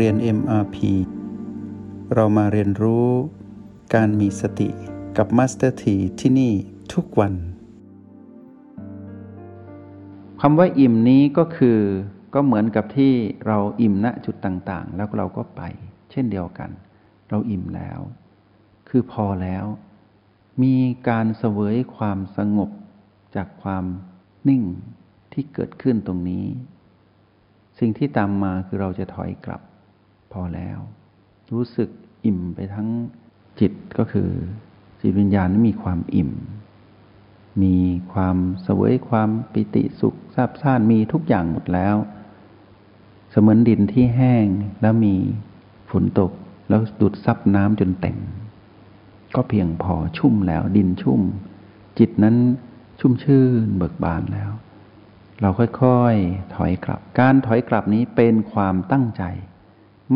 เรียน MRP เรามาเรียนรู้การมีสติกับ Master T ที่ที่นี่ทุกวันคำว่าอิ่มนี้ก็คือก็เหมือนกับที่เราอิ่มณจุดต่างๆ แล้วเราก็ไป เช่นเดียวกัน เราอิ่มแล้ว คือพอแล้ว มีการเสวยความสงบจากความนิ่งที่เกิดขึ้นตรงนี้ สิ่งที่ตามมาคือเราจะถอยกลับ พอแล้ว รู้สึกอิ่มไปทั้งจิตก็คือ จิตวิญญาณนั้นมีความอิ่ม มีความเสวยความปิติสุขซาบซ่านมีทุกอย่างหมดแล้ว เสมือนดินที่แห้งแล้วมีฝนตกแล้วดูดซับน้ำจนเต็ม ก็เพียงพอชุ่มแล้วดินชุ่ม จิตนั้นชุ่มชื่นเบิกบานแล้ว เราค่อยๆ ถอยกลับ การถอยกลับนี้เป็นความตั้งใจ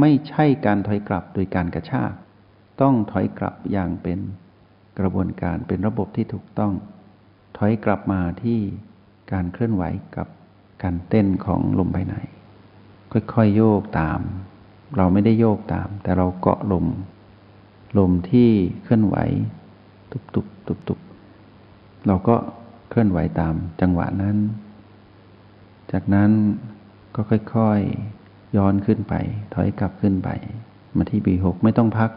ไม่ใช่การถอยกลับโดยการกระชาก ต้องถอยกลับอย่างเป็นกระบวนการเป็นระบบที่ถูกต้อง ถอยกลับมาที่การเคลื่อนไหวกับการเต้นของลมภายใน ค่อยๆโยกตาม เราไม่ได้โยกตาม แต่เราเกาะลม ลมที่เคลื่อนไหว ตุบๆตุบๆเราก็เคลื่อนไหวตามจังหวะนั้น จากนั้นก็ค่อยๆ ย้อนขึ้นไป ถอยกลับขึ้นไป มาที่ B6 ไม่ต้องพัก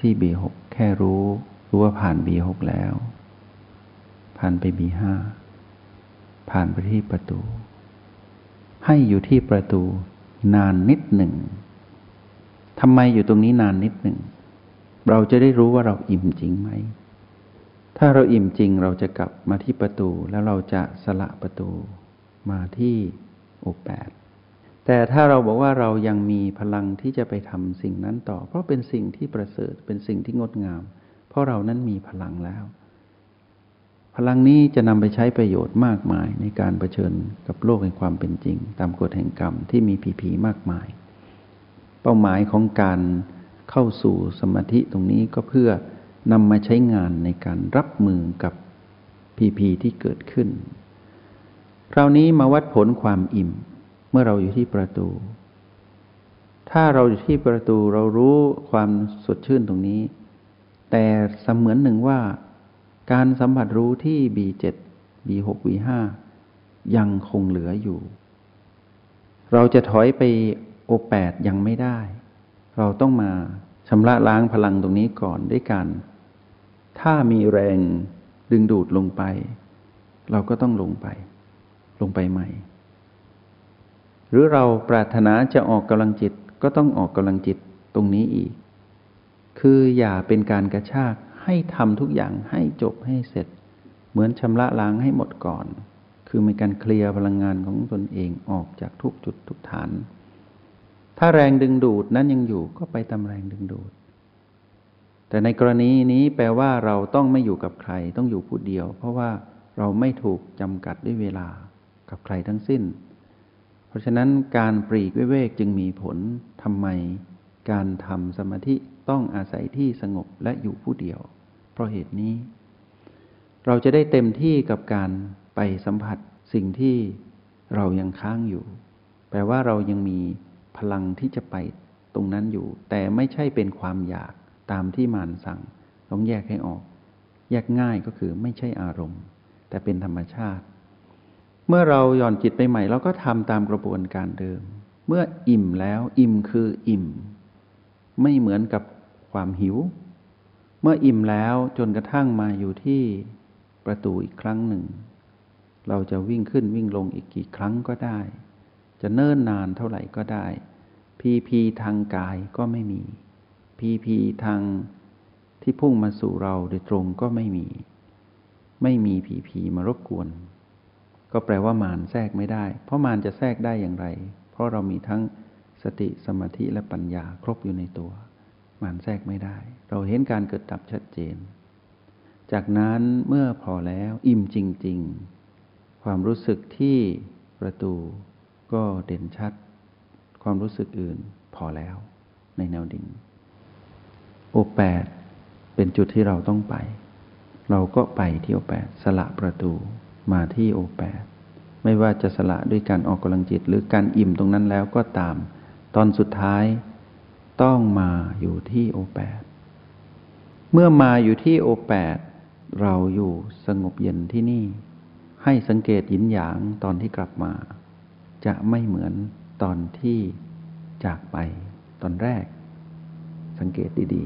ที่ B6 แค่รู้รู้ว่าผ่าน B6 แล้ว ผ่านไป B5 ผ่านไปที่ประตู ให้อยู่ที่ประตูนานนิดหนึ่งทำไมอยู่ตรงนี้นานนิดหนึ่ง เราจะได้รู้ว่าเราอิ่มจริงไหม ถ้าเราอิ่มจริงเราจะกลับมาที่ประตูแล้วเราจะสละประตูมาที่โอแปด แต่ถ้าเราบอกว่าเรายังมีพลังที่จะไปทำสิ่งนั้นต่อ เพราะเป็นสิ่งที่ประเสริฐเป็นสิ่งที่งดงาม เพราะเรานั้นมีพลังแล้ว พลังนี้จะนำไปใช้ประโยชน์มากมายในการรเผชิญกับโลกแห่งความเป็นจริง ตามกฎแห่งกรรมที่มีผีผีมากมาย เป้าหมายของการเข้าสู่สมาธิตรงนี้ก็เพื่อนำมาใช้งานในการรับมือกับพีพีที่เกิดขึ้น คราวนี้มาวัดผลความอิ่ม เมื่อเราอยู่ที่ประตู ถ้าเราอยู่ที่ประตูเรารู้ความสดชื่นตรงนี้ แต่เสมือนหนึ่งว่า การสัมผัสรู้ที่ B7 B6 B5 ยังคงเหลืออยู่ เราจะถอยไป O8 ยังไม่ได้ เราต้องมาชำระล้างพลังตรงนี้ก่อนด้วยการถ้ามีแรงดึงดูดลงไป เราก็ต้องลงไป ลงไปใหม่ หรือเราปรารถนาจะออกกำลังจิตก็ต้องออกกำลังจิตตรงนี้อีก คืออย่าเป็นการกระชากให้ทำทุกอย่างให้จบให้เสร็จ เหมือนชำระล้างให้หมดก่อน คือมีการเคลียร์พลังงานของตนเองออกจากทุกจุดทุกฐาน ถ้าแรงดึงดูดนั้นยังอยู่ก็ไปตามแรงดึงดูด แต่ในกรณีนี้แปลว่าเราต้องไม่อยู่กับใครต้องอยู่ผู้เดียว เพราะว่าเราไม่ถูกจำกัดด้วยเวลากับใครทั้งสิ้น ราะฉะนั้นการปรีกวิเวกจึงมีผลทำไม การทำสมาธิต้องอาศัยที่สงบและอยู่ผู้เดียว เพราะเหตุนี้ เราจะได้เต็มที่กับการไปสัมผัสสิ่งที่เรายังค้างอยู่ แปลว่าเรายังมีพลังที่จะไปตรงนั้นอยู่ แต่ไม่ใช่เป็นความอยากตามที่มารสั่งต้องแยกให้ออก แยกง่ายก็คือไม่ใช่อารมณ์ แต่เป็นธรรมชาติ เมื่อเราหย่อนจิตไปใหม่ เราก็ทำตามกระบวนการเดิม เมื่ออิ่มแล้วอิ่มคืออิ่ม ไม่เหมือนกับความหิว เมื่ออิ่มแล้วจนกระทั่งมาอยู่ที่ประตูอีกครั้งหนึ่ง เราจะวิ่งขึ้นวิ่งลงอีกกี่ครั้งก็ได้ จะเนิ่นนานเท่าไหร่ก็ได้ พีพีทางกายก็ไม่มี พีพีทางที่พุ่งมาสู่เราโดยตรงก็ไม่มี ไม่มีผีผีมารบกวน ก็แปลว่ามารแทรกไม่ได้ เพราะมารจะแทรกได้อย่างไร เพราะเรามีทั้งสติสมาธิและปัญญาครบอยู่ในตัว มารแทรกไม่ได้ เราเห็นการเกิดดับชัดเจน จากนั้นเมื่อพอแล้วอิ่มจริง ๆ ความรู้สึกที่ประตูก็เด่นชัด ความรู้สึกอื่นพอแล้วในแนวดิ่งโอแปดเป็นจุดที่เราต้องไป เราก็ไปที่โอแปดสละประตู มาที่โอแปดไม่ว่าจะสละด้วยการออกกำลังจิต หรือการอิ่มตรงนั้นแล้วก็ตาม ตอนสุดท้ายต้องมาอยู่ที่โอแปดเมื่อมาอยู่ที่โอแปดเราอยู่สงบเย็นที่นี่ ให้สังเกตหยินหยางตอนที่กลับมา จะไม่เหมือนตอนที่จากไปตอนแรก สังเกตดี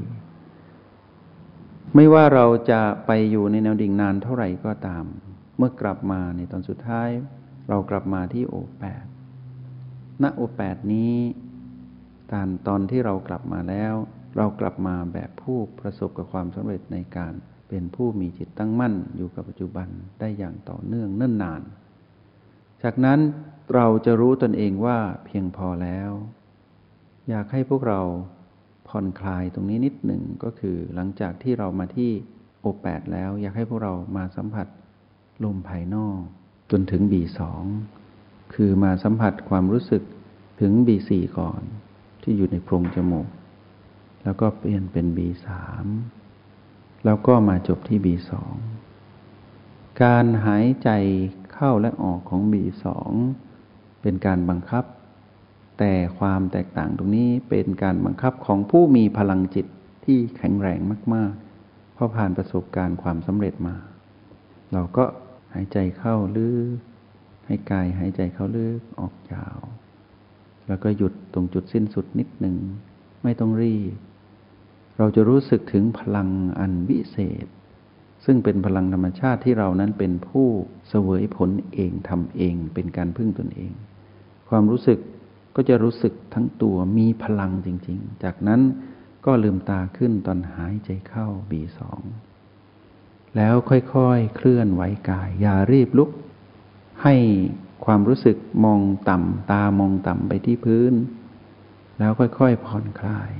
ๆ ไม่ว่าเราจะไปอยู่ในแนวดิ่งนานเท่าไหร่ก็ตาม เมื่อกลับมาในตอนสุดท้าย เรากลับมาที่โอแปดณโอแปดนี้ตอนตอนที่เรากลับมาแล้ว เรากลับมาแบบผู้ประสบกับความสำเร็จในการเป็นผู้มีจิตตั้งมั่นอยู่กับปัจจุบันได้อย่างต่อเนื่องเนิ่นนาน จากนั้นเราจะรู้ตนเองว่าเพียงพอแล้ว อยากให้พวกเราผ่อนคลายตรงนี้นิดหนึ่งก็คือหลังจากที่เรามาที่โอแปดแล้ว อยากให้พวกเรามาสัมผัส ลมภายนอกจนถึงบีสองคือมาสัมผัสความรู้สึกถึงบีสี่ก่อน ที่อยู่ในโพรงจมูก แล้วก็เปลี่ยนเป็น B3 แล้วก็มาจบที่ B2 การหายใจเข้าและออกของ B2 เป็นการบังคับ แต่ความแตกต่างตรงนี้เป็นการบังคับของผู้มีพลังจิตที่แข็งแรงมาก ๆ เพราะผ่านประสบการณ์ความสำเร็จมา เราก็ หายใจเข้าลึกให้กายหายใจเข้าลึกออกยาว แล้วก็หยุดตรงจุดสิ้นสุดนิดหนึ่ง ไม่ต้องรีบ เราจะรู้สึกถึงพลังอันวิเศษ ซึ่งเป็นพลังธรรมชาติที่เรานั้นเป็นผู้เสวยผลเองทำเองเป็นการพึ่งตนเอง ความรู้สึกก็จะรู้สึกทั้งตัวมีพลังจริง ๆ จากนั้นก็ลืมตาขึ้นตอนหายใจเข้าบีสอง แล้วค่อยๆเคลื่อนไหวกาย อย่ารีบลุก ให้ความรู้สึกมองต่ำตามองต่ำไปที่พื้น แล้วค่อยๆผ่อนคลาย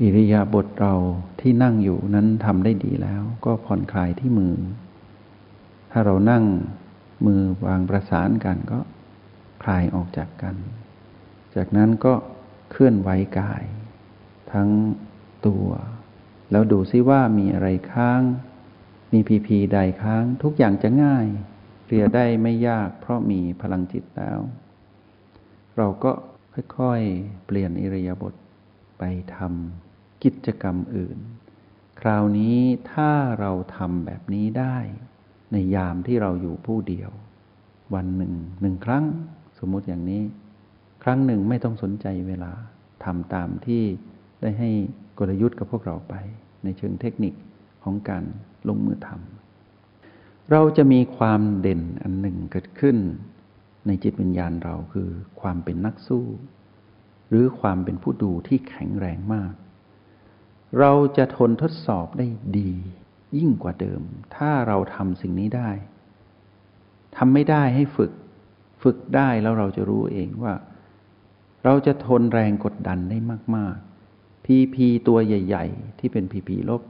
อิริยาบถเราที่นั่งอยู่นั้นทำได้ดีแล้ว ก็ผ่อนคลายที่มือ ถ้าเรานั่งมือวางประสานกันก็คลายออกจากกัน จากนั้นก็เคลื่อนไหวกาย ทั้งตัว แล้วดูซิว่ามีอะไรค้าง มีพีพีใดค้างทุกอย่างจะง่ายเคลียร์ได้ไม่ยากเพราะมีพลังจิตแล้ว เราก็ค่อยๆ เปลี่ยนอิริยาบถไปทำกิจกรรมอื่น คราวนี้ถ้าเราทำแบบนี้ได้ ในยามที่เราอยู่ผู้เดียว วันหนึ่งหนึ่งครั้งสมมุติอย่างนี้ ครั้งหนึ่งไม่ต้องสนใจเวลาทำตามที่ได้ให้กลยุทธ์กับพวกเราไปในเชิงเทคนิค ของการลงมือทำเราจะมีความเด่นอันหนึ่งเกิดขึ้น ในจิตวิญญาณเราคือความเป็นนักสู้ หรือความเป็นผู้ดูที่แข็งแรงมาก เราจะทนทดสอบได้ดี ยิ่งกว่าเดิม ถ้าเราทำสิ่งนี้ได้ทำไม่ได้ให้ฝึก ฝึกได้แล้วเราจะรู้เองว่า เราจะทนแรงกดดันได้มาก ๆ พีพีตัวใหญ่ ๆ ที่เป็นพีพีลบ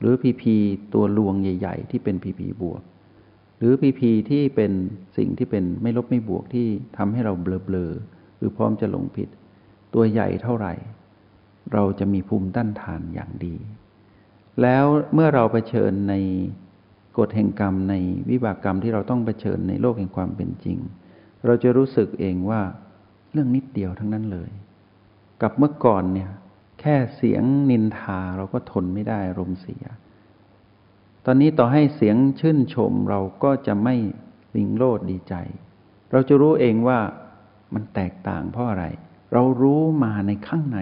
หรือพีพีตัวลวงใหญ่ ๆ ที่เป็นพีพีบวก หรือพีพีที่เป็นสิ่งที่เป็นไม่ลบไม่บวกที่ทำให้เราเบลอๆหรือพร้อมจะหลงผิด ตัวใหญ่เท่าไหร่ เราจะมีภูมิต้านทานอย่างดี แล้วเมื่อเราไปเชิญในกฎแห่งกรรมในวิบากกรรมที่เราต้องไปเชิญในโลกแห่งความเป็นจริง เราจะรู้สึกเองว่าเรื่องนิดเดียวทั้งนั้นเลย กับเมื่อก่อนเนี่ย ค่เสียงนินทาเราก็ทนไม่ได้รมเสีย ตอนนี้ต่อให้เสียงชื่นชมเราก็จะไม่ลิงโลดดีใจ เราจะรู้เองว่ามันแตกต่างเพราะอะไร เรารู้มาในข้างใน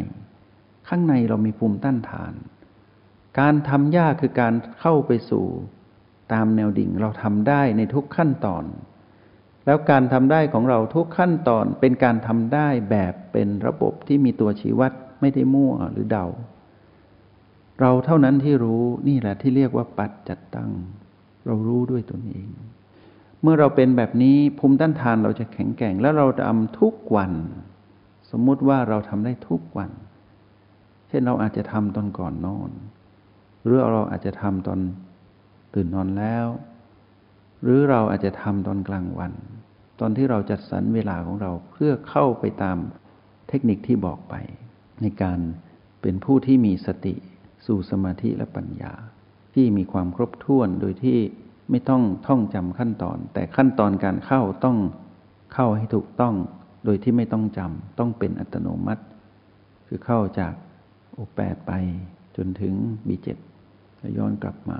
ข้างในเรามีภูมิต้านทาน การทำยากคือการเข้าไปสู่ตามแนวดิ่งเราทำได้ในทุกขั้นตอน แล้วการทำได้ของเราทุกขั้นตอนเป็นการทำได้แบบเป็นระบบที่มีตัวชี้วัด ไม่ได้มั่วหรือเดา เราเท่านั้นที่รู้นี่แหละที่เรียกว่าปัจจัดตั้ง เรารู้ด้วยตนเอง เมื่อเราเป็นแบบนี้ภูมิต้านทานเราจะแข็งแกร่ง แล้วเราทำทุกวัน สมมุติว่าเราทำได้ทุกวัน เช่นเราอาจจะทำตอนก่อนนอน หรือเราอาจจะทำตอนตื่นนอนแล้ว หรือเราอาจจะทำตอนกลางวัน ตอนที่เราจัดสรรเวลาของเราเพื่อเข้าไปตามเทคนิคที่บอกไป ในการเป็นผู้ที่มีสติสู่สมาธิและปัญญา ที่มีความครบถ้วนโดยที่ไม่ต้องท่องจำขั้นตอน แต่ขั้นตอนการเข้าต้องเข้าให้ถูกต้องโดยที่ไม่ต้องจำต้องเป็นอัตโนมัติ คือเข้าจากโอแปดไปจนถึงบีเจ็ดแล้วย้อนกลับมา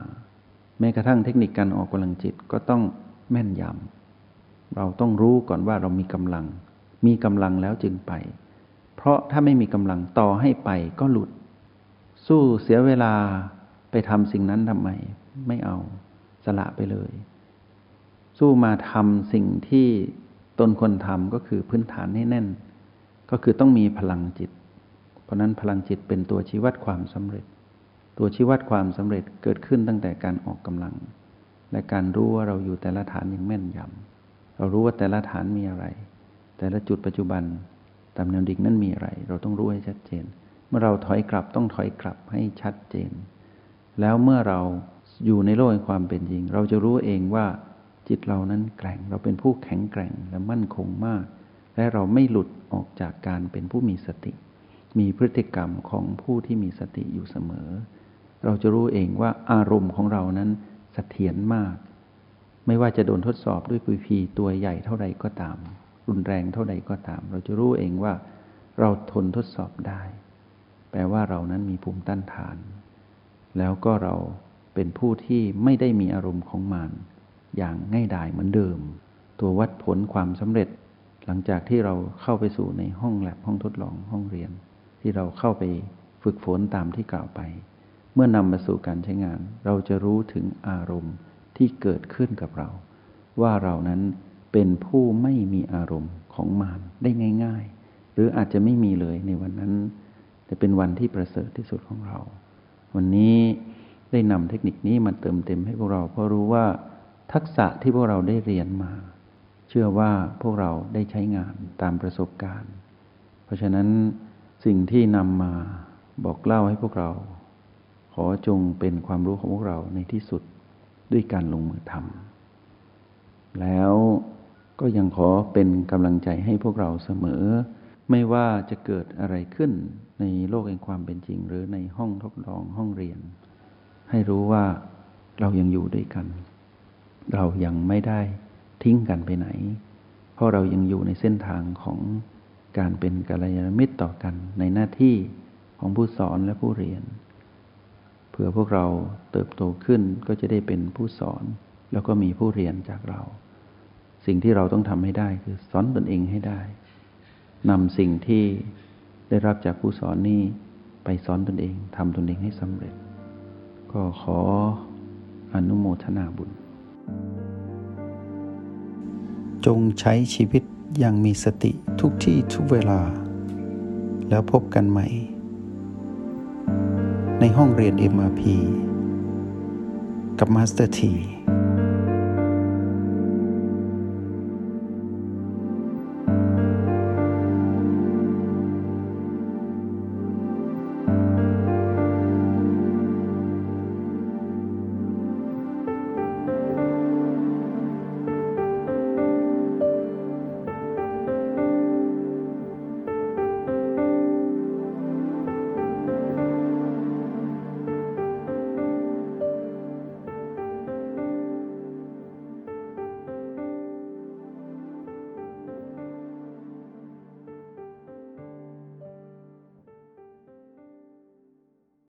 แม้กระทั่งเทคนิคการออกกำลังจิตก็ต้องแม่นยำเราต้องรู้ก่อนว่าเรามีกำลัง มีกำลังแล้วจึงไป เพราะถ้าไม่มีกำลังต่อให้ไปก็หลุด สู้เสียเวลาไปทำสิ่งนั้นทำไม ไม่เอาสละไปเลย สู้มาทำสิ่งที่ตนคนทำก็คือพื้นฐานให้แน่น ก็คือต้องมีพลังจิต เพราะนั้นพลังจิตเป็นตัวชี้วัดความสำเร็จ ตัวชี้วัดความสำเร็จเกิดขึ้นตั้งแต่การออกกำลัง และการรู้ว่าเราอยู่แต่ละฐานอย่างแม่นยำเรารู้ว่าแต่ละฐานมีอะไร แต่ละจุดปัจจุบัน ตามแนวดิ่งนั้นมีอะไร เราต้องรู้ให้ชัดเจน เมื่อเราถอยกลับต้องถอยกลับให้ชัดเจน แล้วเมื่อเราอยู่ในโลกแห่งความเป็นจริง เราจะรู้เองว่าจิตเรานั้นแกร่ง เราเป็นผู้แข็งแกร่งและมั่นคงมาก และเราไม่หลุดออกจากการเป็นผู้มีสติ มีพฤติกรรมของผู้ที่มีสติอยู่เสมอ เราจะรู้เองว่าอารมณ์ของเรานั้นสเสถียรมาก ไม่ว่าจะโดนทดสอบด้วยปุยพีตัวใหญ่เท่าใดก็ตาม รุนแรงเท่าใดก็ตาม เราจะรู้เองว่าเราทนทดสอบได้ แปลว่าเรานั้นมีภูมิต้านทาน แล้วก็เราเป็นผู้ที่ไม่ได้มีอารมณ์ของมารอย่างง่ายดายเหมือนเดิม ตัววัดผลความสำเร็จ หลังจากที่เราเข้าไปสู่ในห้องแลบห้องทดลองห้องเรียน ที่เราเข้าไปฝึกฝนตามที่กล่าวไป เมื่อนำมาสู่การใช้งาน เราจะรู้ถึงอารมณ์ที่เกิดขึ้นกับเรา ว่าเรานั้น เป็นผู้ไม่มีอารมณ์ของมารได้ง่าย ๆ หรืออาจจะไม่มีเลยในวันนั้น จะเป็นวันที่ประเสริฐที่สุดของเรา วันนี้ได้นำเทคนิคนี้มาเติมเต็มให้พวกเรา เพราะรู้ว่าทักษะที่พวกเราได้เรียนมา เชื่อว่าพวกเราได้ใช้งานตามประสบการณ์ เพราะฉะนั้นสิ่งที่นำมาบอกเล่าให้พวกเรา ขอจงเป็นความรู้ของพวกเราในที่สุดด้วยการลงมือทำแล้ว ก็ยังขอเป็นกำลังใจให้พวกเราเสมอ ไม่ว่าจะเกิดอะไรขึ้นในโลกแห่งความเป็นจริง หรือในห้องทดลองห้องเรียน ให้รู้ว่าเรายังอยู่ด้วยกัน เรายังไม่ได้ทิ้งกันไปไหน เพราะเรายังอยู่ในเส้นทางของการเป็นกัลยาณมิตรต่อกันในหน้าที่ของผู้สอนและผู้เรียน เพื่อพวกเราเติบโตขึ้นก็จะได้เป็นผู้สอน แล้วก็มีผู้เรียนจากเรา สิ่งที่เราต้องทำให้ได้คือสอนตนเองให้ได้นำสิ่งที่ได้รับจากผู้สอนนี้ไปสอนตนเองทำตนเองให้สำเร็จ ก็ขออนุโมทนาบุญ จงใช้ชีวิตอย่างมีสติทุกที่ทุกเวลา แล้วพบกันใหม่ ในห้องเรียน MRP กับ Master T